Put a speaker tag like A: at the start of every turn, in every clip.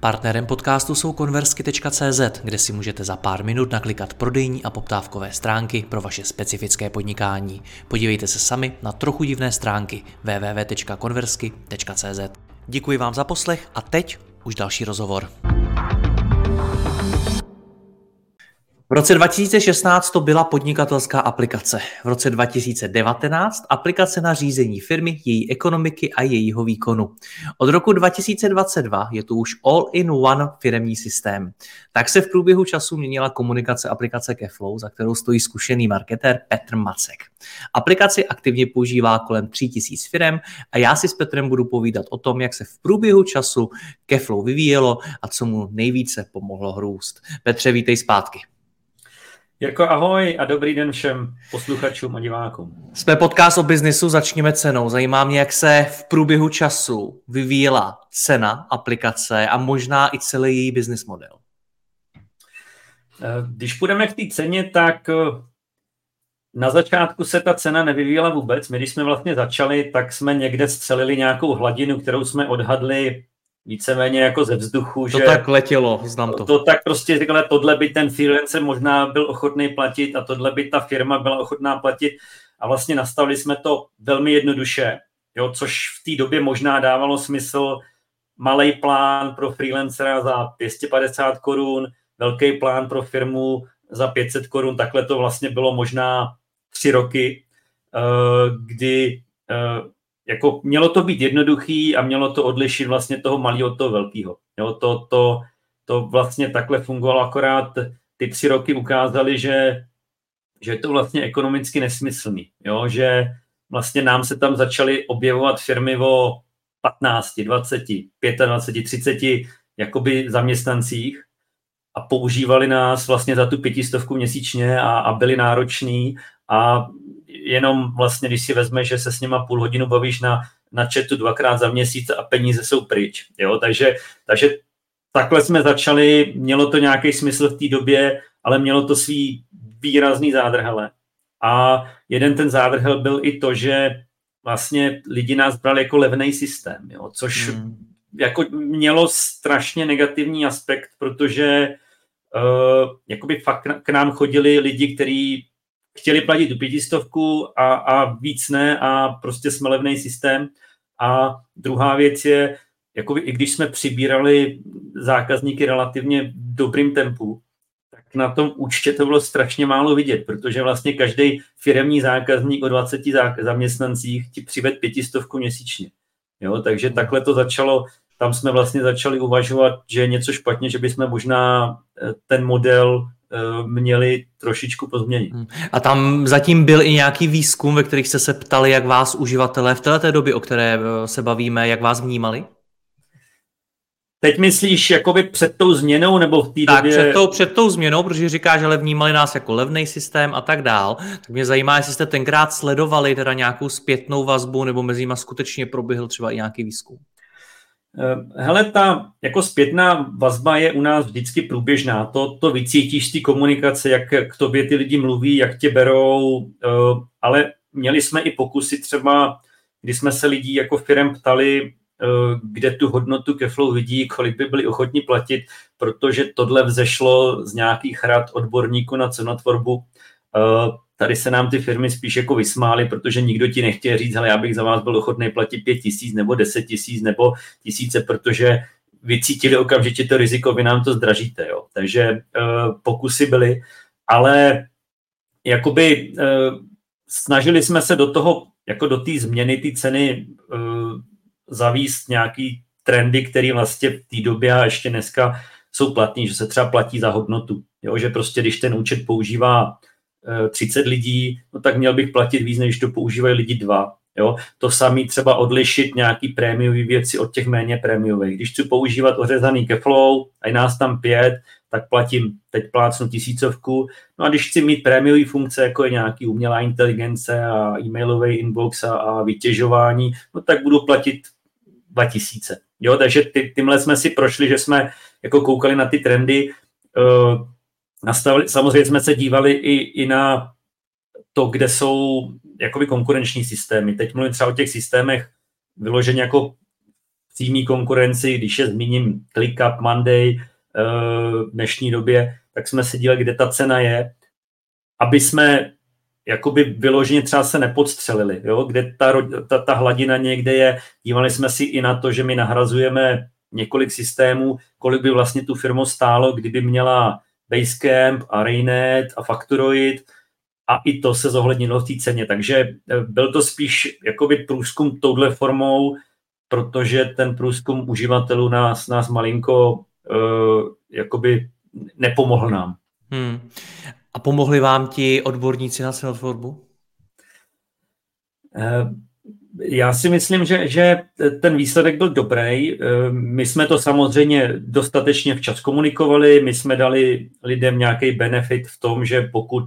A: Partnerem podcastu jsou konversky.cz, kde si můžete za pár minut naklikat prodejní a poptávkové stránky pro vaše specifické podnikání. Podívejte se sami na trochu divné stránky www.konversky.cz. Děkuji vám za poslech a teď už další rozhovor. V roce 2016 to byla podnikatelská aplikace. V roce 2019 aplikace na řízení firmy, její ekonomiky a jejího výkonu. Od roku 2022 je to už all-in-one firmní systém. Tak se v průběhu času měnila komunikace aplikace Keflow, za kterou stojí zkušený marketér Petr Macek. Aplikaci aktivně používá kolem 3000 firm a já si s Petrem budu povídat o tom, jak se v průběhu času Keflow vyvíjelo a co mu nejvíce pomohlo růst. Petře, vítej zpátky.
B: Jako ahoj a dobrý den všem posluchačům a divákům.
A: Jsme podcast o biznisu, začněme cenou. Zajímá mě, jak se v průběhu času vyvíjela cena aplikace a možná i celý její business model.
B: Eh, když půjdeme k té ceně, tak eh, na začátku se ta cena nevyvíjela vůbec. My, když jsme vlastně začali, tak jsme někde střelili nějakou hladinu, kterou jsme odhadli víceméně jako ze vzduchu.
A: To že tak letělo, znám to.
B: To tak prostě říkala, tohle by ten freelancer možná byl ochotný platit a tohle by ta firma byla ochotná platit. A vlastně nastavili jsme to velmi jednoduše, jo, což v té době možná dávalo smysl malý plán pro freelancera za 250 korun, velký plán pro firmu za 500 korun, takhle to vlastně bylo možná tři roky, eh, kdy eh, jako mělo to být jednoduchý a mělo to odlišit vlastně toho malého od toho velkého. Jo, to, to, to vlastně takhle fungovalo, akorát ty tři roky ukázali, že, že je to vlastně ekonomicky nesmyslný, jo, že vlastně nám se tam začaly objevovat firmy o 15, 20, 25, 30 jakoby zaměstnancích a používali nás vlastně za tu pětistovku měsíčně a, a byli nároční a jenom vlastně, když si vezme, že se s nima půl hodinu bavíš na, na chatu dvakrát za měsíc a peníze jsou pryč. Jo? Takže, takže takhle jsme začali, mělo to nějaký smysl v té době, ale mělo to svý výrazný zádrhele. A jeden ten zádrhel byl i to, že vlastně lidi nás brali jako levný systém, jo? což hmm. jako mělo strašně negativní aspekt, protože uh, jakoby fakt k nám chodili lidi, kteří chtěli platit tu pětistovku a, a víc ne a prostě jsme levný systém. A druhá věc je, jako i když jsme přibírali zákazníky relativně dobrým tempu, tak na tom účtě to bylo strašně málo vidět, protože vlastně každý firmní zákazník o 20 zaměstnancích ti přived pětistovku měsíčně. Jo, takže takhle to začalo, tam jsme vlastně začali uvažovat, že je něco špatně, že bychom možná eh, ten model měli trošičku pozměnit. Hmm.
A: A tam zatím byl i nějaký výzkum, ve kterých jste se ptali, jak vás uživatelé v této době, o které eh, se bavíme, jak vás vnímali?
B: Teď myslíš jakoby před tou změnou nebo v té době?
A: před tou, před tou změnou, protože říká, že vnímali nás jako levný systém a tak dál. Tak mě zajímá, jestli jste tenkrát sledovali teda nějakou zpětnou vazbu nebo mezi nimi skutečně proběhl třeba i nějaký výzkum.
B: Eh, hele, ta jako zpětná vazba je u nás vždycky průběžná. To, to vycítíš z té komunikace, jak k tobě ty lidi mluví, jak tě berou, eh, ale měli jsme i pokusy třeba, kdy jsme se lidí jako firm ptali, eh, kde tu hodnotu Keflow vidí, kolik by byli ochotní platit, protože tohle vzešlo z nějakých rad odborníků na cenotvorbu Tady se nám ty firmy spíš jako vysmály, protože nikdo ti nechtěl říct, ale já bych za vás byl ochotný platit pět tisíc nebo deset tisíc nebo tisíce, protože vycítili okamžitě to riziko, vy nám to zdražíte. Jo. Takže uh, pokusy byly, ale jakoby uh, snažili jsme se do toho, jako do té změny, ty ceny uh, zavíst nějaký trendy, které vlastně v té době a ještě dneska jsou platní, že se třeba platí za hodnotu. Jo, že prostě když ten účet používá 30 lidí, no tak měl bych platit víc, než to používají lidi dva. Jo? To samé třeba odlišit nějaký prémiové věci od těch méně prémiových. Když chci používat ořezaný keflow a je nás tam pět, tak platím teď plácnu tisícovku. No a když chci mít prémiové funkce, jako je nějaký umělá inteligence a e-mailový inbox a, a vytěžování, no tak budu platit 2000. Jo, takže ty, tímhle jsme si prošli, že jsme jako koukali na ty trendy, uh, nastavili, samozřejmě jsme se dívali i, i na to, kde jsou jakoby konkurenční systémy. Teď mluvím třeba o těch systémech vyloženě jako přímý konkurenci, když je zmíním ClickUp, Monday eh, v dnešní době, tak jsme se dívali, kde ta cena je, aby jsme jakoby vyloženě třeba se nepodstřelili, jo? kde ta, ta, ta hladina někde je. Dívali jsme si i na to, že my nahrazujeme několik systémů, kolik by vlastně tu firmu stálo, kdyby měla Basecamp a Rainet a Factoroid, a i to se zohlednilo v té ceně. Takže eh, byl to spíš jakoby průzkum touhle formou, protože ten průzkum uživatelů nás, nás malinko uh, jakoby nepomohl nám. Hmm.
A: A pomohli vám ti odborníci na cenotvorbu?
B: Uh, já si myslím, že, že ten výsledek byl dobrý. My jsme to samozřejmě dostatečně včas komunikovali, my jsme dali lidem nějaký benefit v tom, že pokud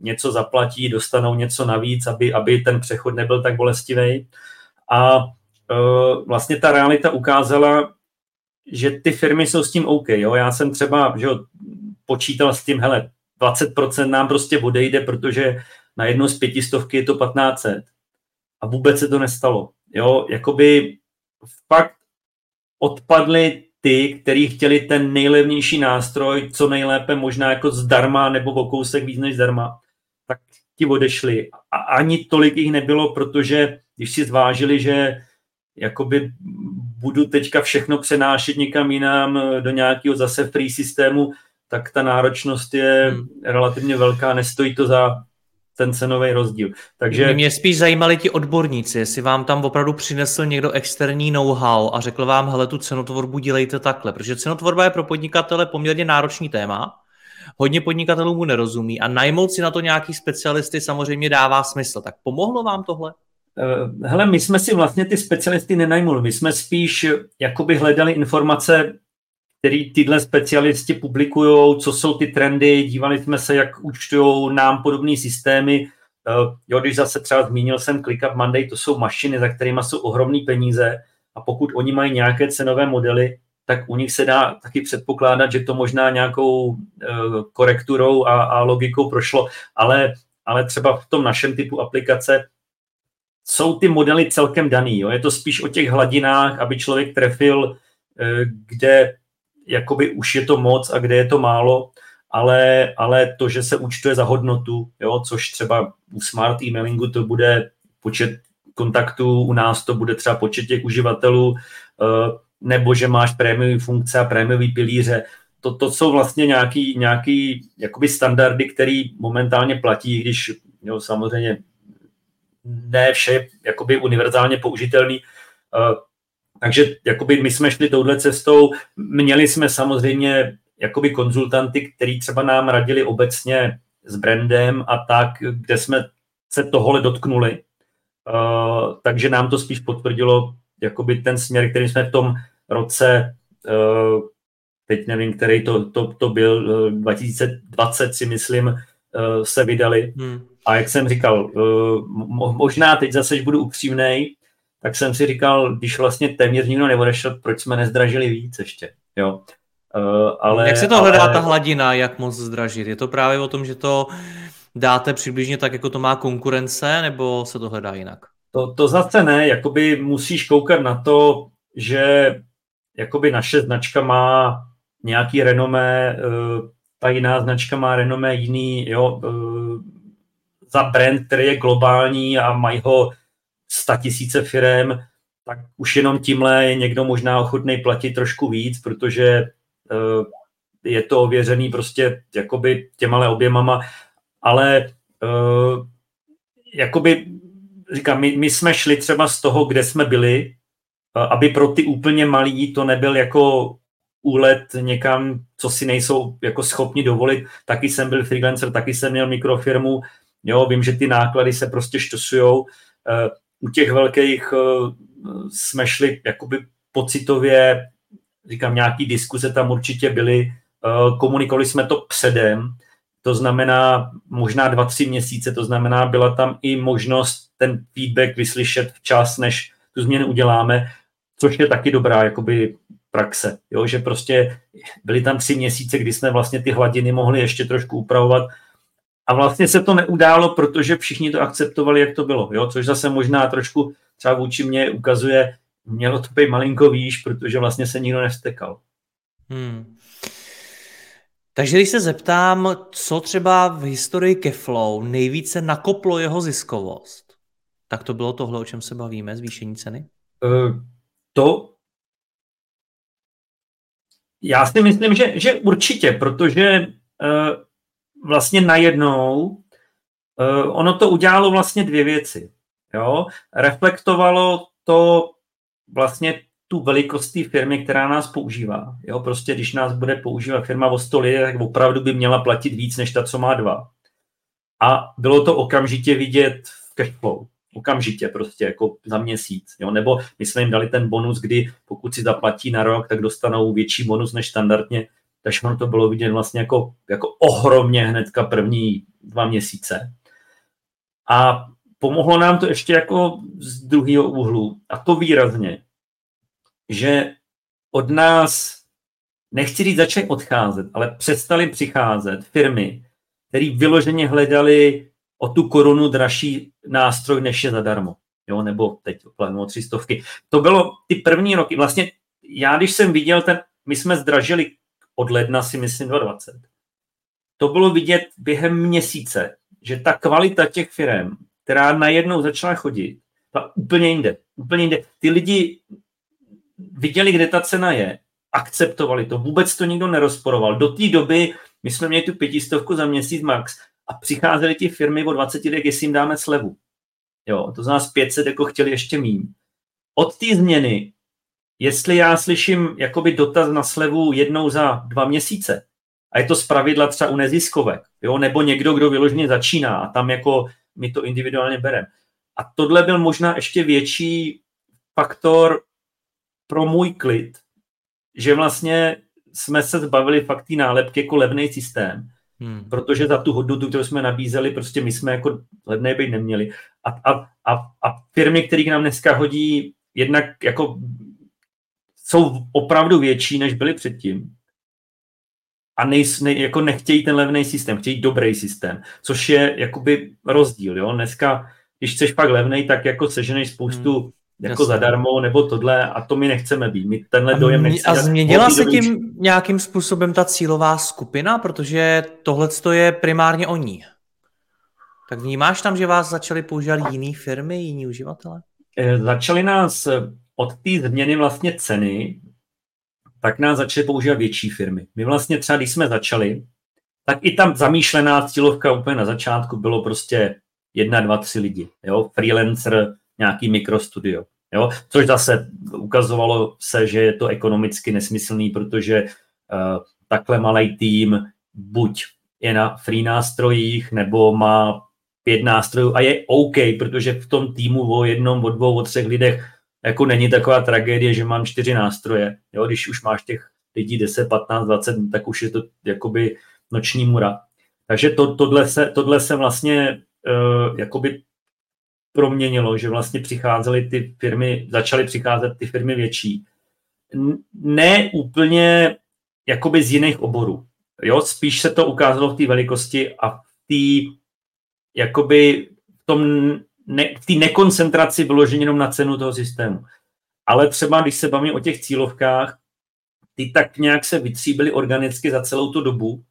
B: něco zaplatí, dostanou něco navíc, aby, aby ten přechod nebyl tak bolestivý. A uh, vlastně ta realita ukázala, že ty firmy jsou s tím OK. Jo? Já jsem třeba že jo, počítal s tím, hele, 20% nám prostě odejde, protože na jednu z pětistovky je to 1500. A vůbec se to nestalo. Jo, jakoby fakt odpadly ty, kteří chtěli ten nejlevnější nástroj, co nejlépe možná jako zdarma nebo o kousek víc než zdarma tak ti odešli. A ani tolik jich nebylo, protože když si zvážili, že jakoby budu teďka všechno přenášet někam jinam do nějakého zase free systému, tak ta náročnost je hmm. relativně velká, nestojí to za ten cenový rozdíl.
A: Takže... Mě spíš zajímali ti odborníci, jestli vám tam opravdu přinesl někdo externí know-how a řekl vám, hele, tu cenotvorbu dělejte takhle, protože cenotvorba je pro podnikatele poměrně náročný téma, hodně podnikatelů mu nerozumí a najmout si na to nějaký specialisty samozřejmě dává smysl. Tak pomohlo vám tohle?
B: Eh, hele, my jsme si vlastně ty specialisty nenajmuli, my jsme spíš jakoby hledali informace, které tyhle specialisti publikují, co jsou ty trendy, dívali jsme se, jak účtují nám podobné systémy. Eh, jo, když zase třeba zmínil jsem ClickUp Monday, to jsou mašiny, za kterými jsou ohromné peníze a pokud oni mají nějaké cenové modely, tak u nich se dá taky předpokládat, že to možná nějakou uh, korekturou a, a logikou prošlo, ale, ale třeba v tom našem typu aplikace jsou ty modely celkem daný. Jo? Je to spíš o těch hladinách, aby člověk trefil, uh, kde jakoby už je to moc a kde je to málo, ale, ale to, že se účtuje za hodnotu, jo? což třeba u smart e-mailingu to bude počet kontaktů, u nás to bude třeba počet těch uživatelů, uh, nebo že máš prémiový funkce a prémiový pilíře. To, to jsou vlastně nějaký, nějaký jakoby standardy, které momentálně platí, když jo, samozřejmě ne vše jakoby univerzálně použitelný. Uh, takže jakoby my jsme šli touhle cestou. Měli jsme samozřejmě jakoby konzultanty, který třeba nám radili obecně s brandem a tak, kde jsme se tohle dotknuli. Uh, takže nám to spíš potvrdilo jakoby ten směr, který jsme v tom roce, eh, teď nevím, který to, to, to byl, 2020 eh, si myslím, eh, se vydali. Hmm. A jak jsem říkal, možná teď zase, budu upřímnej, tak jsem si říkal, když vlastně téměř nikdo neodešel, proč jsme nezdražili víc ještě, jo.
A: ale, jak se to hledá ale... ta hladina, jak moc zdražit? Je to právě o tom, že to dáte přibližně tak, jako to má konkurence, nebo se to hledá jinak?
B: To, to zase ne, jakoby musíš koukat na to, že jakoby naše značka má nějaký renomé, eh, ta jiná značka má renomé jiný, jo, eh, za brand, který je globální a mají ho tisíce firm, tak už jenom tímhle je někdo možná ochotný platit trošku víc, protože eh, je to ověřený prostě jakoby těma objemama, ale jakoby říkám, my, my jsme šli třeba z toho, kde jsme byli, aby pro ty úplně malí to nebyl jako úlet někam, co si nejsou jako schopni dovolit. Taky jsem byl freelancer, taky jsem měl mikrofirmu, jo, vím, že ty náklady se prostě štosujou, eh, u těch velkých uh, jsme šli jakoby pocitově, říkám, nějaký diskuze tam určitě byly, uh, komunikovali jsme to předem, to znamená možná dva, tři měsíce, to znamená, byla tam i možnost ten feedback vyslyšet včas, než tu změnu uděláme, což je taky dobrá jakoby praxe, jo? že prostě byly tam tři měsíce, kdy jsme vlastně ty hladiny mohli ještě trošku upravovat a vlastně se to neudálo, protože všichni to akceptovali, jak to bylo, jo? což zase možná trošku třeba vůči mě ukazuje, mělo to být malinko výš, protože vlastně se nikdo nevstekal. Hmm.
A: Takže když se zeptám, co třeba v historii Keflow nejvíce nakoplo jeho ziskovost, tak to bylo tohle, o čem se bavíme, zvýšení ceny? Uh,
B: to já si myslím, že, že určitě, protože uh, vlastně najednou uh, ono to udělalo vlastně dvě věci. Jo? Reflektovalo to vlastně tu velikost té firmy, která nás používá. Jo? Prostě když nás bude používat firma o 100 lidí, tak opravdu by měla platit víc, než ta, co má dva. A bylo to okamžitě vidět v cashflow. Okamžitě, prostě jako za měsíc. Jo? Nebo my jsme jim dali ten bonus, kdy pokud si zaplatí na rok, tak dostanou větší bonus než standardně. Takže ono to bylo vidět vlastně jako, jako ohromně hnedka první dva měsíce. A pomohlo nám to ještě jako z druhého úhlu, a to výrazně, že od nás, nechci říct začali odcházet, ale přestali přicházet firmy, které vyloženě hledali o tu korunu dražší nástroj, než je zadarmo. Jo, nebo teď o tři stovky. To bylo ty první roky. Vlastně já, když jsem viděl ten, my jsme zdražili od ledna si myslím 2020. To bylo vidět během měsíce, že ta kvalita těch firm, která najednou začala chodit, ta úplně jinde. Úplně jinde. Ty lidi viděli, kde ta cena je, akceptovali to, vůbec to nikdo nerozporoval. Do té doby my jsme měli tu pětistovku za měsíc max a přicházely ty firmy o 20 dek, jestli jim dáme slevu. Jo, to z nás 500 jako chtěli ještě mín. Od té změny, jestli já slyším jakoby dotaz na slevu jednou za dva měsíce, a je to z pravidla třeba u neziskovek, jo, nebo někdo, kdo vyloženě začíná a tam jako my to individuálně bereme. A tohle byl možná ještě větší faktor pro můj klid, že vlastně jsme se zbavili fakt té nálepky jako levný systém, hmm. protože za tu hodnotu, kterou jsme nabízeli, prostě my jsme jako levné být neměli. A, a, a, a firmy, které k nám dneska hodí, jednak jako jsou opravdu větší, než byly předtím. A nej, nej, jako nechtějí ten levný systém, chtějí dobrý systém, což je jakoby rozdíl. Jo? Dneska, když chceš pak levný, tak jako seženeš spoustu hmm jako Jasně. zadarmo nebo tohle a to my nechceme být. My tenhle dojem nechceme.
A: A změnila se tím nějakým způsobem ta cílová skupina, protože tohle je primárně o ní. Tak vnímáš tam, že vás začaly používat jiné firmy, jiní uživatelé?
B: E, začaly nás eh, od té změny vlastně ceny, tak nás začaly používat větší firmy. My vlastně třeba, když jsme začali, tak i tam zamýšlená cílovka úplně na začátku bylo prostě jedna, dva, tři lidi. Jo? Freelancer, nějaký mikrostudio. Jo? Což zase ukazovalo se, že je to ekonomicky nesmyslný, protože uh, takhle malý tým buď je na free nástrojích, nebo má pět nástrojů a je OK, protože v tom týmu o jednom, o dvou, o třech lidech jako není taková tragédie, že mám čtyři nástroje. Jo? Když už máš těch lidí 10, 15, 20, tak už je to jakoby noční mura. Takže to, tohle, se, tohle se vlastně uh, jakoby proměnilo, že vlastně přicházely ty firmy, začaly přicházet ty firmy větší. Ne úplně jakoby z jiných oborů. Jo, spíš se to ukázalo v té velikosti a v té jakoby v tom ne, v té nekoncentraci vyloženě jenom na cenu toho systému. Ale třeba, když se bavíme o těch cílovkách, ty tak nějak se vytříbily organicky za celou tu dobu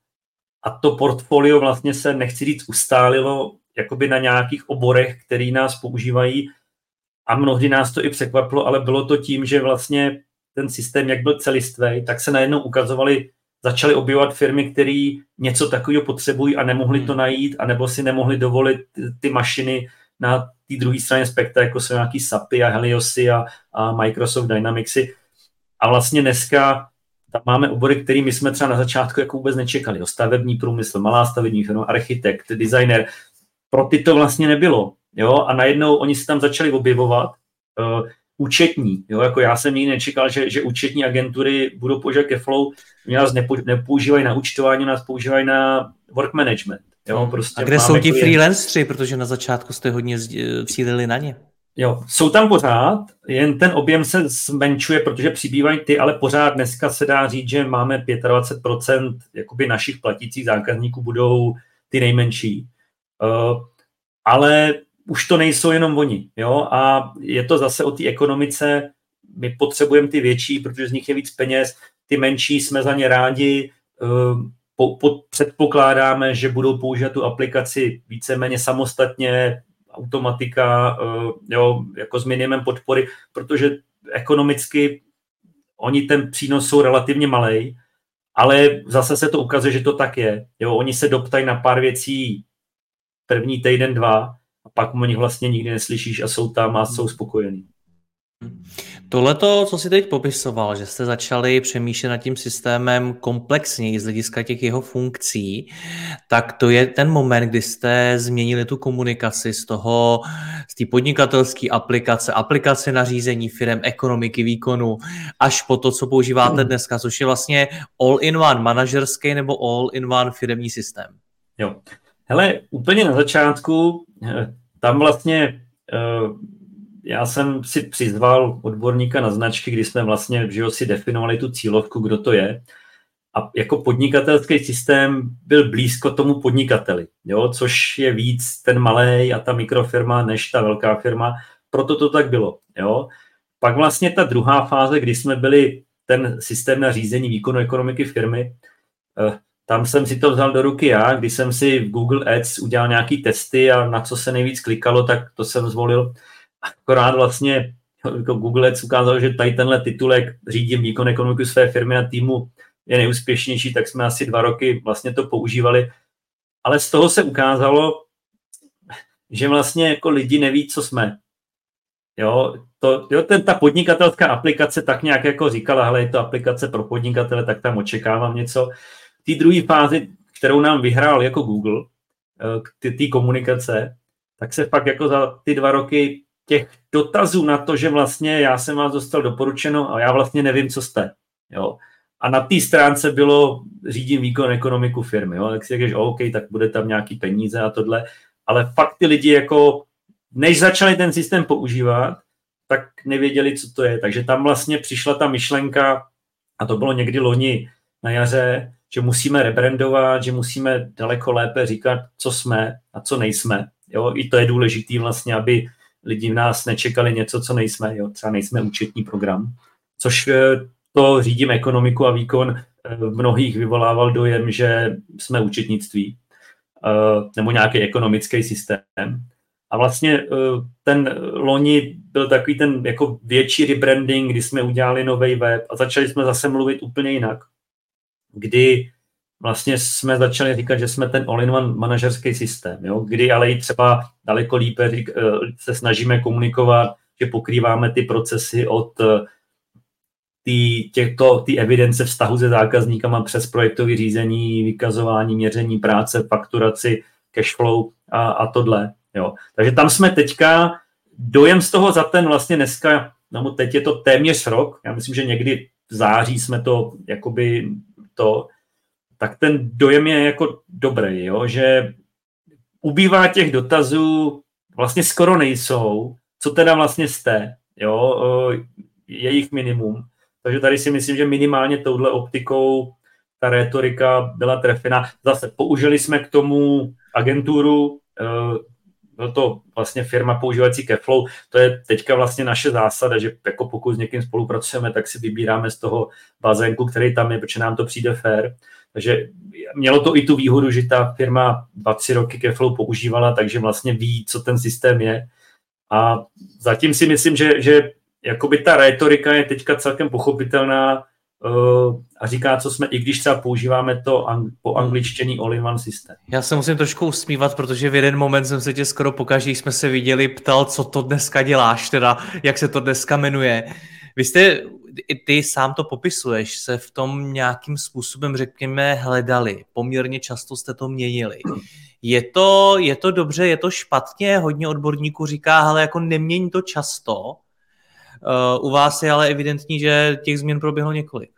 B: a to portfolio vlastně se, nechci říct, ustálilo jakoby na nějakých oborech, který nás používají a mnohdy nás to i překvapilo, ale bylo to tím, že vlastně ten systém, jak byl celistvý, tak se najednou ukazovali, začaly objevovat firmy, které něco takového potřebují a nemohli to hmm. najít, anebo si nemohli dovolit ty mašiny na té druhé straně spektra, jako jsou nějaký SAPy a Heliosy a, a Microsoft Dynamicsy. A vlastně dneska tam máme obory, které my jsme třeba na začátku jako vůbec nečekali. stavební průmysl, malá stavební firma, architekt, designer, pro ty to vlastně nebylo. jo, a najednou oni se tam začali objevovat, uh, účetní, jo, jako já jsem nikdy nečekal, že, že účetní agentury budou používat Keflow, mě nás nepo, nepoužívají na účtování, nás používají na work management. Jo,
A: prostě a kde jsou ti freelancři, protože na začátku jste hodně cílili na ně?
B: Jo, jsou tam pořád, jen ten objem se zmenšuje, protože přibývají ty, ale pořád dneska se dá říct, že máme 25% jakoby našich platících zákazníků budou ty nejmenší. Uh, ale už to nejsou jenom oni. Jo? A je to zase o té ekonomice, my potřebujeme ty větší, protože z nich je víc peněz, ty menší jsme za ně rádi, uh, po, po, předpokládáme, že budou používat tu aplikaci víceméně samostatně, automatika, uh, jo, jako s minimem podpory, protože ekonomicky oni ten přínos jsou relativně malý, ale zase se to ukazuje, že to tak je. Jo, oni se doptají na pár věcí první týden, dva, a pak o nich vlastně nikdy neslyšíš a jsou tam a jsou spokojení.
A: Tohle to, co si teď popisoval, že jste začali přemýšlet nad tím systémem komplexněji z hlediska těch jeho funkcí, tak to je ten moment, kdy jste změnili tu komunikaci z toho, z té podnikatelské aplikace, aplikace na řízení firm, ekonomiky, výkonu, až po to, co používáte hmm. dneska, což je vlastně all-in-one manažerský nebo all-in-one firmní systém.
B: Jo. Hele, úplně na začátku, eh, tam vlastně eh, já jsem si přizval odborníka na značky, kdy jsme vlastně že si definovali tu cílovku, kdo to je. A jako podnikatelský systém byl blízko tomu podnikateli, jo, což je víc ten malý a ta mikrofirma než ta velká firma. Proto to tak bylo. Jo. Pak vlastně ta druhá fáze, kdy jsme byli ten systém na řízení výkonu ekonomiky firmy, eh, tam jsem si to vzal do ruky já, když jsem si v Google Ads udělal nějaký testy a na co se nejvíc klikalo, tak to jsem zvolil akorát vlastně jako Google Ads ukázal, že tady tenhle titulek řídím výkon ekonomiku své firmy a týmu je nejúspěšnější, tak jsme asi dva roky vlastně to používali. Ale z toho se ukázalo, že vlastně jako lidi neví, co jsme. Jo, to, jo ten, ta podnikatelská aplikace tak nějak jako říkala, hele, je to aplikace pro podnikatele, tak tam očekávám něco. V té druhé fázi, kterou nám vyhrál jako Google, eh, ty komunikace, tak se fakt jako za ty dva roky těch dotazů na to, že vlastně já jsem vás dostal doporučeno a já vlastně nevím, co jste. Jo. A na té stránce bylo řídím výkon ekonomiku firmy. Jo. Tak si řekneš, OK, tak bude tam nějaký peníze a tohle. Ale fakt ty lidi jako, než začali ten systém používat, tak nevěděli, co to je. Takže tam vlastně přišla ta myšlenka, a to bylo někdy loni na jaře, že musíme rebrandovat, že musíme daleko lépe říkat, co jsme a co nejsme. Jo, I to je důležité vlastně, aby lidi v nás nečekali něco, co nejsme, jo, třeba nejsme účetní program, což eh, to řídím ekonomiku a výkon eh, v mnohých vyvolával dojem, že jsme účetnictví eh, nebo nějaký ekonomický systém. A vlastně ten loni byl takový ten jako větší rebranding, kdy jsme udělali nový web a začali jsme zase mluvit úplně jinak, kdy vlastně jsme začali říkat, že jsme ten all-in-one manažerský systém, jo? kdy ale i třeba daleko lípe řík, eh, se snažíme komunikovat, že pokrýváme ty procesy od eh, tý, těchto, tý evidence vztahu se zákazníkama přes projektové řízení, vykazování, měření práce, fakturaci, cashflow a, a tohle. Jo. Takže tam jsme teďka, dojem z toho za ten vlastně dneska, no teď je to téměř rok, já myslím, že někdy v září jsme to jakoby to, tak ten dojem je jako dobrý, jo? že ubývá těch dotazů, vlastně skoro nejsou, co teda vlastně jste, jo? je jich minimum. Takže tady si myslím, že minimálně touhle optikou ta retorika byla trefena. Zase použili jsme k tomu agenturu, byl to vlastně firma používající Keflow, to je teďka vlastně naše zásada, že jako pokud s někým spolupracujeme, tak si vybíráme z toho bazénku, který tam je, protože nám to přijde fair. Takže mělo to i tu výhodu, že ta firma dva, tři roky Keflow používala, takže vlastně ví, co ten systém je. A zatím si myslím, že, že jakoby ta retorika je teďka celkem pochopitelná uh, a říká, co jsme, i když třeba používáme to ang- po angličtění all-in-one systém.
A: Já se musím trošku usmívat, protože v jeden moment jsem se tě skoro pokaždé jsme se viděli, ptal, co to dneska děláš, teda jak se to dneska jmenuje. Vy jste, ty sám to popisuješ, se v tom nějakým způsobem, řekněme, hledali. Poměrně často jste to měnili. Je to, je to dobře, je to špatně? Hodně odborníků říká, ale jako nemění to často. Uh, u vás je ale evidentní, že těch změn proběhlo několik.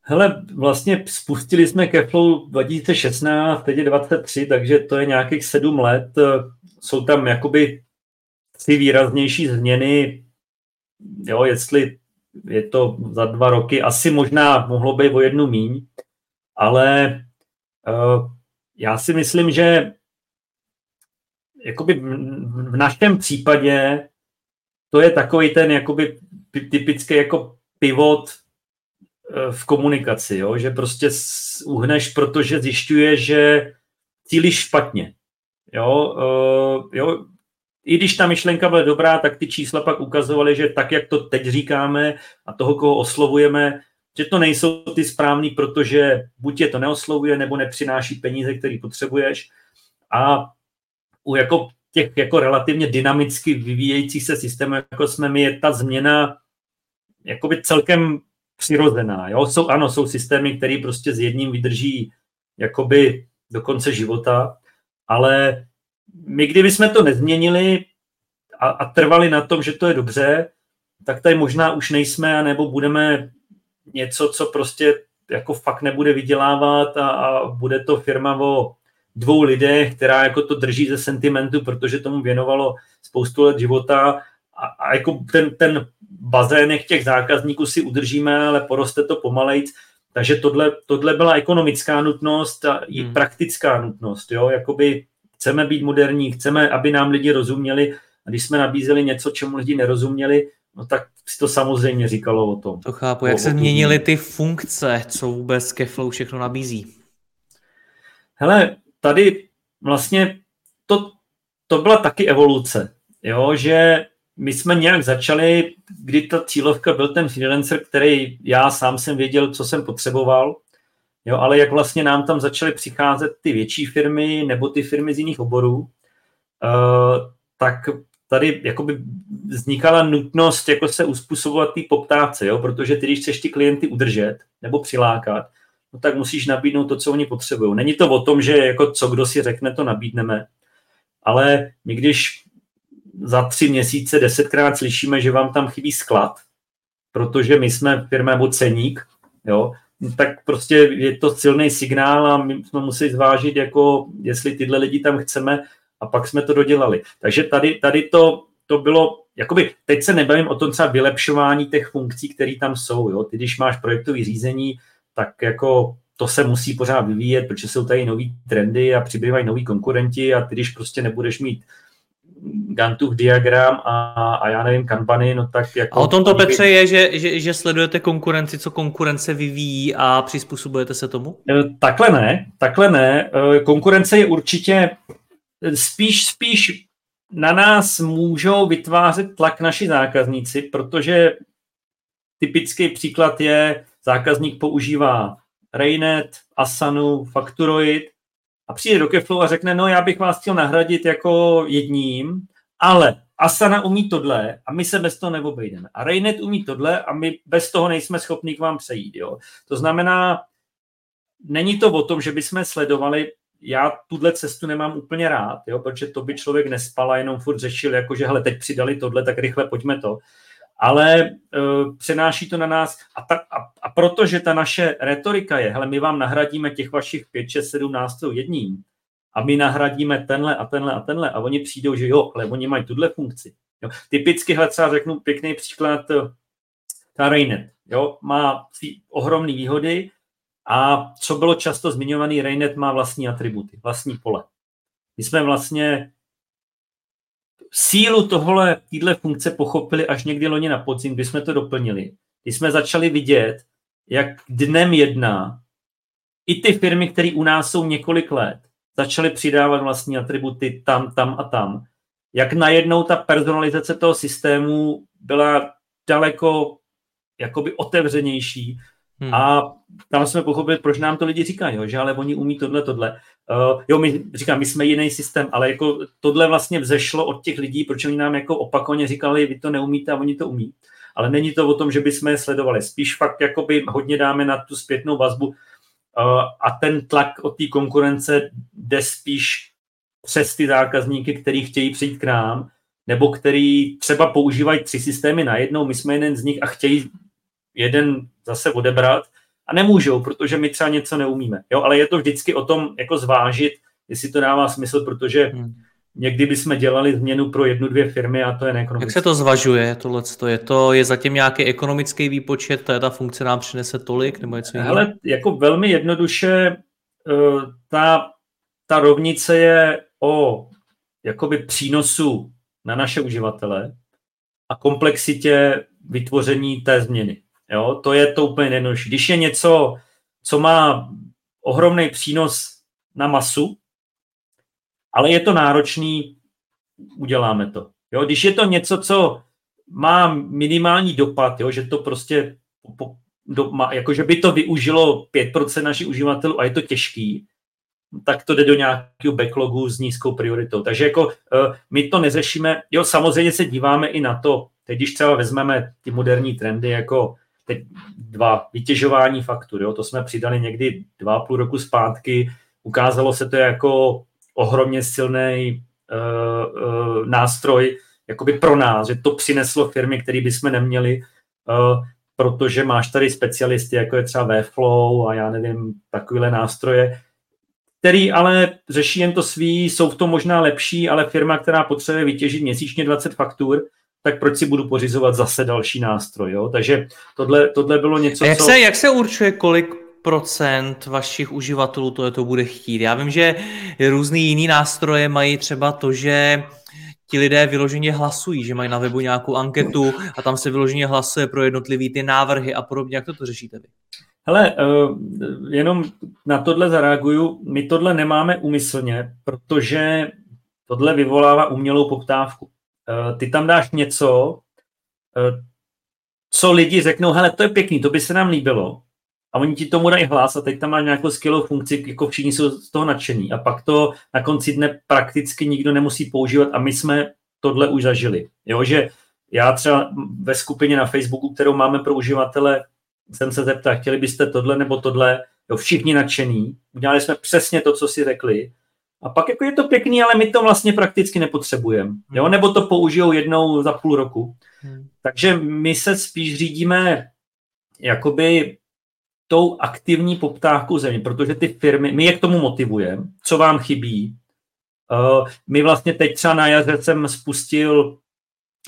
B: Hele, vlastně spustili jsme Keflow 2016, teď je 23, takže to je nějakých sedm let. Jsou tam jakoby tři výraznější změny. Jo, jestli je to za dva roky, asi možná mohlo být o jednu míň, ale uh, já si myslím, že jakoby v našem případě to je takový ten jakoby typický jako pivot eh, v komunikaci, jo? že prostě uhneš, protože zjišťuje, že cílíš špatně. Jo? Uh, jo? I když ta myšlenka byla dobrá, tak ty čísla pak ukazovaly, že tak, jak to teď říkáme a toho, koho oslovujeme, že to nejsou ty správný, protože buď je to neoslovuje, nebo nepřináší peníze, které potřebuješ. A u jako těch jako relativně dynamicky vyvíjejících se systémů, jako jsme my, je ta změna jakoby celkem přirozená. Jo? Jsou, ano, jsou systémy, které prostě s jedním vydrží jakoby do konce života, ale my kdyby jsme to nezměnili a, a trvali na tom, že to je dobře, tak tady možná už nejsme, nebo budeme něco, co prostě jako fakt nebude vydělávat a, a bude to firma o dvou lidech, která jako to drží ze sentimentu, protože tomu věnovalo spoustu let života a, a jako ten, ten bazének těch zákazníků si udržíme, ale poroste to pomalejc. Takže tohle, tohle byla ekonomická nutnost a i hmm. praktická nutnost. Jo? Jakoby chceme být moderní, chceme, aby nám lidi rozuměli a když jsme nabízeli něco, čemu lidi nerozuměli, no tak si to samozřejmě říkalo o tom.
A: To chápu. Jak se změnily ty funkce, co vůbec Keflow všechno nabízí?
B: Hele, tady vlastně to, to byla taky evoluce, jo, že my jsme nějak začali, kdy ta cílovka byl ten freelancer, který já sám jsem věděl, co jsem potřeboval, jo, ale jak vlastně nám tam začaly přicházet ty větší firmy nebo ty firmy z jiných oborů, uh, tak tady jakoby vznikala nutnost jako se uspůsobovat té poptávce, jo? protože ty, když chceš ty klienty udržet nebo přilákat, no tak musíš nabídnout to, co oni potřebují. Není to o tom, že jako co kdo si řekne, to nabídneme, ale my když za tři měsíce desetkrát slyšíme, že vám tam chybí sklad, protože my jsme firma nebo ceník, jo, tak prostě je to silný signál a my jsme museli zvážit, jako jestli tyhle lidi tam chceme a pak jsme to dodělali. Takže tady, tady to, to bylo, jakoby, teď se nebavím o tom třeba vylepšování těch funkcí, které tam jsou. Jo? Ty, když máš projektové řízení, tak jako to se musí pořád vyvíjet, protože jsou tady nový trendy a přibývají noví konkurenti a ty, když prostě nebudeš mít Gantův diagram a, a já nevím, kampany, no tak jako...
A: A o tom to, Petře, je, že, že, že sledujete konkurenci, co konkurence vyvíjí a přizpůsobujete se tomu?
B: E, takhle ne, takhle ne. E, konkurence je určitě spíš, spíš na nás můžou vytvářet tlak naši zákazníci, protože typický příklad je, zákazník používá Raynet, Asanu, Facturoid a přijde do Keflow a řekne, no já bych vás chtěl nahradit jako jedním, ale Asana umí tohle a my se bez toho neobejdeme. A Raynet umí tohle a my bez toho nejsme schopni k vám přejít. Jo? To znamená, není to o tom, že bychom sledovali já tuhle cestu nemám úplně rád, jo, protože to by člověk nespal a jenom furt řešil, jako že hele, teď přidali tohle, tak rychle pojďme to. Ale uh, přenáší to na nás a, ta, a, a protože ta naše retorika je, hele, my vám nahradíme těch vašich 5, 6, 7 nástrojů jedním a my nahradíme tenhle a tenhle a tenhle a oni přijdou, že jo, ale oni mají tuhle funkci. Jo. Typicky, hle, třeba řeknu pěkný příklad, eh, ta Raynet, jo, má ohromné výhody, a co bylo často zmiňovaný, Raynet má vlastní atributy, vlastní pole. My jsme vlastně sílu tohle, týhle funkce pochopili až někdy loni na podzim, kdy jsme to doplnili. Když jsme začali vidět, jak dnem jedna i ty firmy, které u nás jsou několik let, začaly přidávat vlastní atributy tam, tam a tam. Jak najednou ta personalizace toho systému byla daleko jakoby otevřenější, Hmm. A tam jsme pochopili, proč nám to lidi říkají, jo, že ale oni umí tohle, tohle. Uh, jo, my, říkám, my jsme jiný systém, ale jako tohle vlastně vzešlo od těch lidí, proč oni nám jako opakovaně říkali, vy to neumíte a oni to umí. ale není to o tom, že bychom je sledovali. Spíš fakt jakoby hodně dáme na tu zpětnou vazbu a ten tlak od té konkurence jde spíš přes ty zákazníky, kteří chtějí přijít k nám, nebo který třeba používají tři systémy najednou, my jsme jeden z nich a chtějí jeden zase odebrat a nemůžou, protože my třeba něco neumíme. Jo, ale je to vždycky o tom jako zvážit, jestli to dává smysl, protože hmm. někdy bychom dělali změnu pro jednu, dvě firmy a to je neekonomické.
A: Jak se to zvažuje, tohle? Je, to, je zatím nějaký ekonomický výpočet, ta, ta funkce nám přinese tolik, nebo něco
B: jiného? Ale jako velmi jednoduše eh, ta, ta rovnice je o jakoby přínosu na naše uživatele a komplexitě vytvoření té změny. Jo, to je to úplně jednodušší. Když je něco, co má ohromný přínos na masu, ale je to náročný, uděláme to. Jo, když je to něco, co má minimální dopad, jo, že to prostě po, do, má, jako že by to využilo 5% našich uživatelů a je to těžký, tak to jde do nějakého backlogu s nízkou prioritou. Takže jako uh, my to neřešíme, jo, samozřejmě se díváme i na to, teď když třeba vezmeme ty moderní trendy, jako teď dva, vytěžování faktur, jo, to jsme přidali někdy dva půl roku zpátky, ukázalo se to jako ohromně silný uh, uh, nástroj jakoby pro nás, že to přineslo firmy, které bychom neměli, uh, protože máš tady specialisty, jako je třeba Webflow a já nevím, takovéhle nástroje, který ale řeší jen to svý, jsou v tom možná lepší, ale firma, která potřebuje vytěžit měsíčně 20 faktur, tak proč si budu pořizovat zase další nástroj. Jo? Takže tohle, tohle bylo něco,
A: A jak, co... se, jak se určuje, kolik procent vašich uživatelů to, to bude chtít? Já vím, že různý jiný nástroje mají třeba to, že ti lidé vyloženě hlasují, že mají na webu nějakou anketu a tam se vyloženě hlasuje pro jednotlivý ty návrhy a podobně. Jak to, to řešíte vy?
B: Hele, uh, jenom na tohle zareaguju. My tohle nemáme umyslně, protože tohle vyvolává umělou poptávku. Uh, ty tam dáš něco, uh, co lidi řeknou, hele, to je pěkný, to by se nám líbilo. A oni ti tomu dají hlas a teď tam máš nějakou skvělou funkci, jako všichni jsou z toho nadšení. A pak to na konci dne prakticky nikdo nemusí používat a my jsme tohle už zažili. Jo, že já třeba ve skupině na Facebooku, kterou máme pro uživatele, jsem se zeptal, chtěli byste tohle nebo tohle, jo, všichni nadšení, udělali jsme přesně to, co si řekli, a pak jako je to pěkný, ale my to vlastně prakticky nepotřebujeme. Jo? Hmm. Nebo to použijou jednou za půl roku. Hmm. Takže my se spíš řídíme jakoby tou aktivní poptávkou země, protože ty firmy, my je k tomu motivujeme, co vám chybí. Uh, my vlastně teď třeba na jaře jsem spustil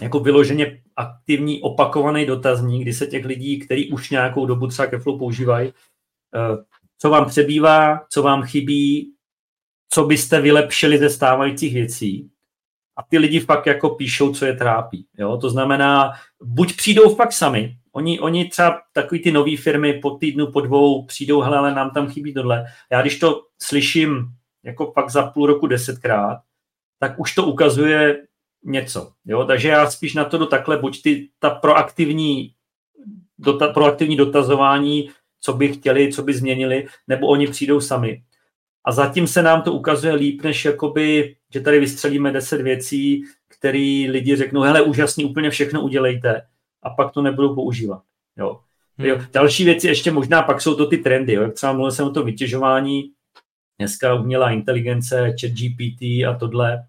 B: jako vyloženě aktivní opakovaný dotazník, kdy se těch lidí, kteří už nějakou dobu třeba Keflow používají, uh, co vám přebývá, co vám chybí, co byste vylepšili ze stávajících věcí. A ty lidi fakt jako píšou, co je trápí. Jo? To znamená, buď přijdou fakt sami, oni, oni třeba takový ty nové firmy po týdnu, po dvou přijdou, hele, ale nám tam chybí tohle. Já když to slyším jako fakt za půl roku desetkrát, tak už to ukazuje něco. Jo? Takže já spíš na to jdu takhle, buď ty, ta proaktivní, dota, proaktivní dotazování, co by chtěli, co by změnili, nebo oni přijdou sami. A zatím se nám to ukazuje líp, než jakoby, že tady vystřelíme deset věcí, které lidi řeknou, hele, úžasný, úplně všechno udělejte a pak to nebudou používat. Jo. Hmm. Jo. Další věci ještě možná pak jsou to ty trendy, jo. jak třeba mluvil jsem o to vytěžování, dneska umělá inteligence, chat GPT a tohle.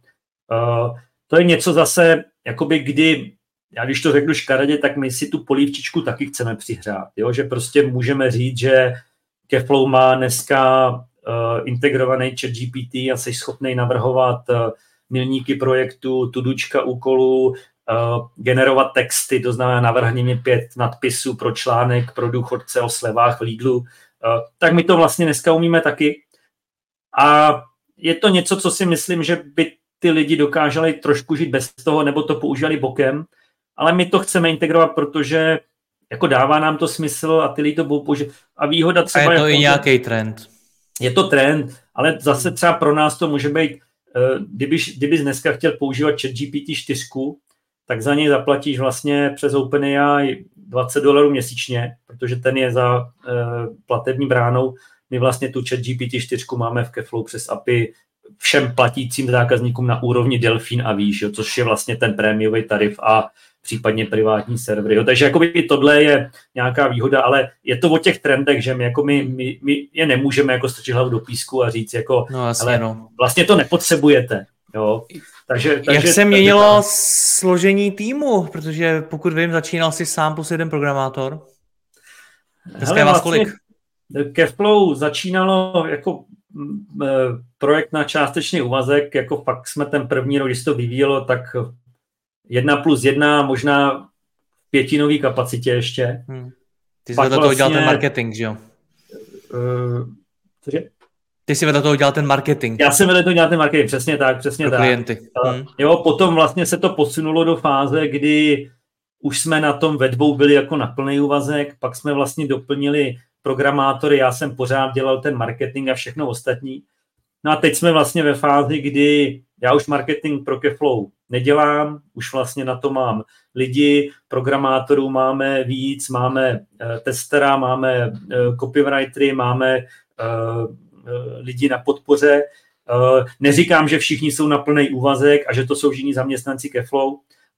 B: Uh, to je něco zase, jakoby kdy, já když to řeknu škaredě, tak my si tu polívčičku taky chceme přihrát, jo? že prostě můžeme říct, že Keflow má dneska integrovaný chat GPT a jsi schopný navrhovat uh, milníky projektu, tudučka úkolů, uh, generovat texty, to znamená navrhni mi pět nadpisů pro článek pro důchodce o slevách v Lidlu, tak my to vlastně dneska umíme taky. A je to něco, co si myslím, že by ty lidi dokáželi trošku žít bez toho, nebo to používali bokem, ale my to chceme integrovat, protože jako dává nám to smysl a ty lidi to budou používat. A výhoda třeba...
A: A je to i nějaký trend.
B: Je to trend, ale zase třeba pro nás to může být, eh, kdybys, kdybys dneska chtěl používat chat GPT 4, tak za něj zaplatíš vlastně přes OpenAI 20 dolarů měsíčně, protože ten je za uh, platební bránou. My vlastně tu chat GPT 4 máme v Keflow přes API všem platícím zákazníkům na úrovni Delfín a výš, jo, což je vlastně ten prémiový tarif a případně privátní servery. Jo. Takže jakoby i tohle je nějaká výhoda, ale je to o těch trendech, že my, jako my, my, my je nemůžeme jako strčit hlavu do písku a říct, jako,
A: no, jasně,
B: ale
A: no.
B: vlastně to nepotřebujete. Jo. Takže,
A: takže, Jak se měnilo ta... složení týmu? Protože pokud vím, začínal si sám plus jeden programátor. Dneska Hele, vás vlastně
B: kolik? Kevflow začínalo jako e, projekt na částečný úvazek, jako fakt jsme ten první rok, když to vyvíjelo, tak jedna plus jedna, možná pětinový kapacitě ještě. Hmm.
A: Ty jsi vedle vlastně, toho dělal ten marketing, že jo?
B: Uh, cože?
A: Ty jsi vedle toho dělal ten marketing.
B: Já jsem vedle toho dělal ten marketing, přesně tak, přesně
A: Pro
B: tak.
A: klienty.
B: Hmm. Jo, potom vlastně se to posunulo do fáze, kdy už jsme na tom ve dvou byli jako na plný úvazek, pak jsme vlastně doplnili programátory, já jsem pořád dělal ten marketing a všechno ostatní. No a teď jsme vlastně ve fázi, kdy já už marketing pro Keflow nedělám, už vlastně na to mám lidi, programátorů máme víc, máme uh, testera, máme uh, copywritery, máme uh, lidi na podpoře. Neříkám, že všichni jsou na plný úvazek a že to jsou všichni zaměstnanci Keflow,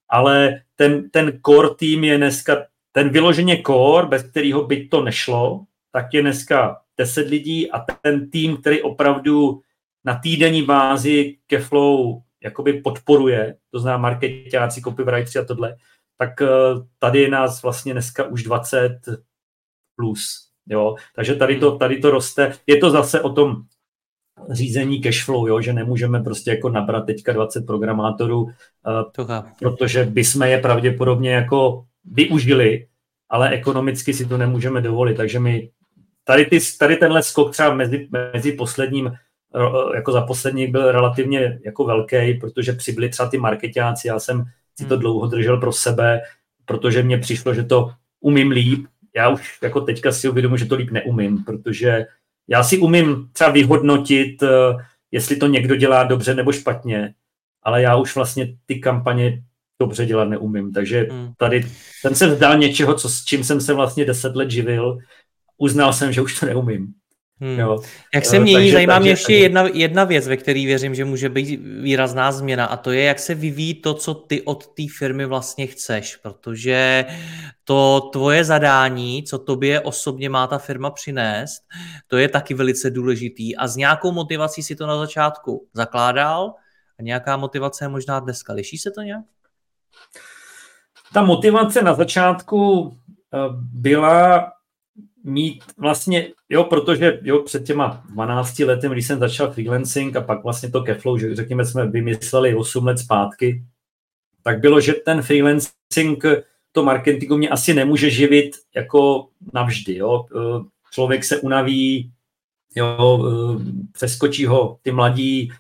B: ale ten, ten core tým je dneska, ten vyloženě core, bez kterého by to nešlo, tak je dneska 10 lidí a ten tým, který opravdu na týdenní bázi Keflow jakoby podporuje, to znamená marketáci, copywriteri a tohle, tak eh, tady je nás vlastně dneska už 20 plus. Jo? Takže tady to, tady to roste. Je to zase o tom řízení cashflow, jo? že nemůžeme prostě jako nabrat teďka 20 programátorů, uh, protože bychom je pravděpodobně jako využili, ale ekonomicky si to nemůžeme dovolit. Takže my tady, ty, tady tenhle skok třeba mezi, mezi posledním jako za poslední byl relativně jako velký, protože přibyli třeba ty marketáci, já jsem si to hmm. dlouho držel pro sebe, protože mně přišlo, že to umím líp. Já už jako teďka si uvědomuji, že to líp neumím, protože já si umím třeba vyhodnotit, eh, jestli to někdo dělá dobře nebo špatně, ale já už vlastně ty kampaně dobře dělat neumím. Takže hmm. tady ten se vzdal něčeho, co, s čím jsem se vlastně deset let živil. Uznal jsem, že už to neumím.
A: Hmm. Jo. Jak se mění, takže, zajímá mě ještě jedna, jedna věc, ve které věřím, že může být výrazná změna a to je, jak se vyvíjí to, co ty od té firmy vlastně chceš, protože to tvoje zadání, co tobě osobně má ta firma přinést, to je taky velice důležitý a s nějakou motivací si to na začátku zakládal a nějaká motivace je možná dneska. Liší se to nějak?
B: Ta motivace na začátku eh, byla mít vlastně, jo, protože jo, před těma 12 lety, když jsem začal freelancing a pak vlastně to Keflow, že řekněme, jsme vymysleli 8 let zpátky, tak bylo, že ten freelancing, to marketingu mě asi nemůže živit jako navždy, jo. Člověk se unaví, jo, přeskočí ho ty mladí,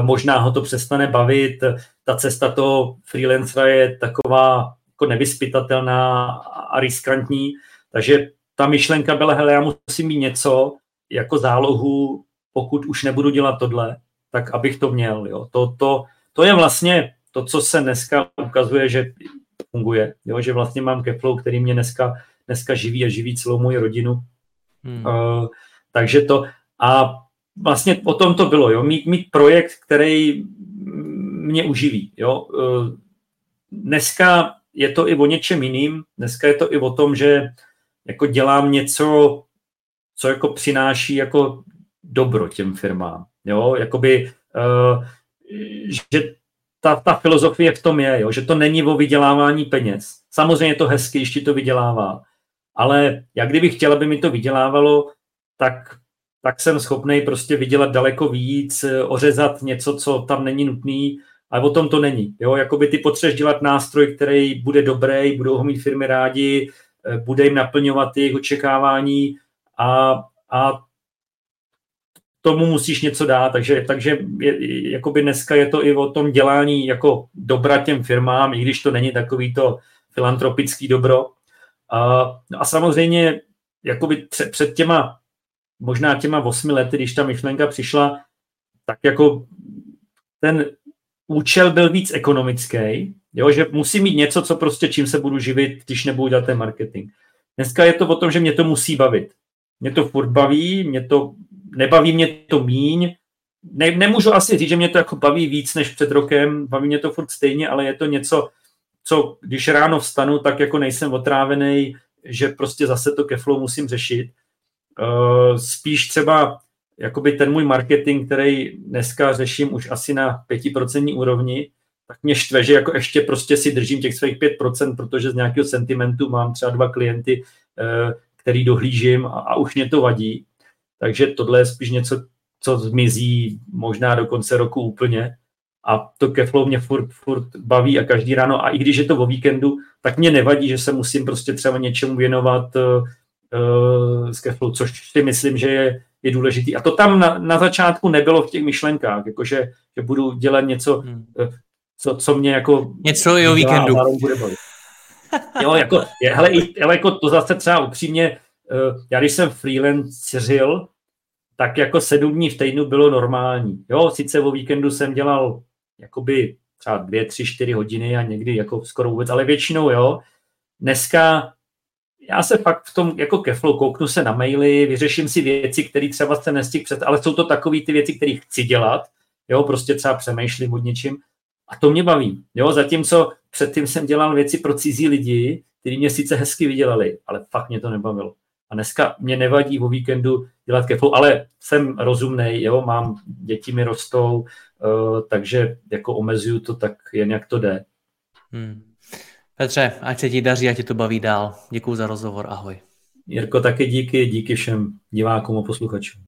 B: možná ho to přestane bavit, ta cesta toho freelancera je taková jako nevyspytatelná a riskantní, takže ta myšlenka byla, hele, já musím mít něco jako zálohu, pokud už nebudu dělat tohle, tak abych to měl. Jo. To, to, to je vlastně to, co se dneska ukazuje, že funguje. Jo. Že vlastně mám Keflow, který mě dneska, dneska živí a živí celou moji rodinu. Hmm. Uh, takže to a vlastně o tom to bylo, jo. Mít, mít projekt, který mě uživí. Jo. Uh, dneska je to i o něčem jiným. Dneska je to i o tom, že jako dělám něco, co jako přináší jako dobro těm firmám. Jo, jakoby, uh, že ta, ta filozofie v tom je, jo, že to není o vydělávání peněz. Samozřejmě je to hezky, ještě to vydělává, ale já kdybych chtěl, aby mi to vydělávalo, tak, tak jsem schopný prostě vydělat daleko víc, ořezat něco, co tam není nutný, ale o tom to není. Jo? Jakoby ty potřebuješ dělat nástroj, který bude dobrý, budou ho mít firmy rádi, Eh, bude jim naplňovat jejich očekávání a, a tomu musíš něco dát, takže, takže je, jakoby dneska je to i o tom dělání jako dobra těm firmám, i když to není takový to filantropický dobro. A, a samozřejmě jakoby před, před těma, možná těma osmi lety, když ta myšlenka přišla, tak jako ten účel byl víc ekonomický, Jo, že musím mít něco, co prostě čím se budu živit, když nebudu dělat ten marketing. Dneska je to o tom, že mě to musí bavit. Mě to furt baví, mě to, nebaví mě to míň. Ne, nemůžu asi říct, že mě to jako baví víc než před rokem, baví mě to furt stejně, ale je to něco, co když ráno vstanu, tak jako nejsem otrávený, že prostě zase to keflo musím řešit. Uh, spíš třeba jakoby ten můj marketing, který dneska řeším už asi na 5% úrovni, tak mě štve, že jako ještě prostě si držím těch svých 5%, protože z nějakého sentimentu mám třeba dva klienty, uh, který dohlížím a, a už mě to vadí. Takže tohle je spíš něco, co zmizí možná do konce roku úplně. A to keflo mě furt, furt baví a každý ráno, a i když je to o víkendu, tak mě nevadí, že se musím prostě třeba něčemu věnovat uh, s keflou, což si myslím, že je, je důležitý. A to tam na, na začátku nebylo v těch myšlenkách, jakože že budu dělat něco, hmm. uh, co, co mě jako...
C: Něco i o víkendu.
B: Jo, jako, je, hele, i, ale jako to zase třeba upřímně, uh, já když jsem freelanceril, tak jako sedm dní v týdnu bylo normální. Jo, sice o víkendu jsem dělal jakoby třeba dvě, tři, čtyři hodiny a někdy jako skoro vůbec, ale většinou jo. Dneska já se fakt v tom jako keflu kouknu se na maily, vyřeším si věci, které třeba se nestihl před, ale jsou to takové ty věci, které chci dělat, jo, prostě třeba přemýšlím od něčím a to mě baví, jo, zatímco předtím jsem dělal věci pro cizí lidi, kteří mě sice hezky vydělali, ale fakt mě to nebavilo. A dneska mě nevadí o víkendu dělat keflu, ale jsem rozumný, jo, mám, děti mi rostou, uh, takže jako omezuju to tak jen jak to jde. Hmm.
C: Petře, ať se ti daří, ať ti to baví dál. Děkuji za rozhovor, ahoj.
B: Jirko, taky díky, díky všem divákům a posluchačům.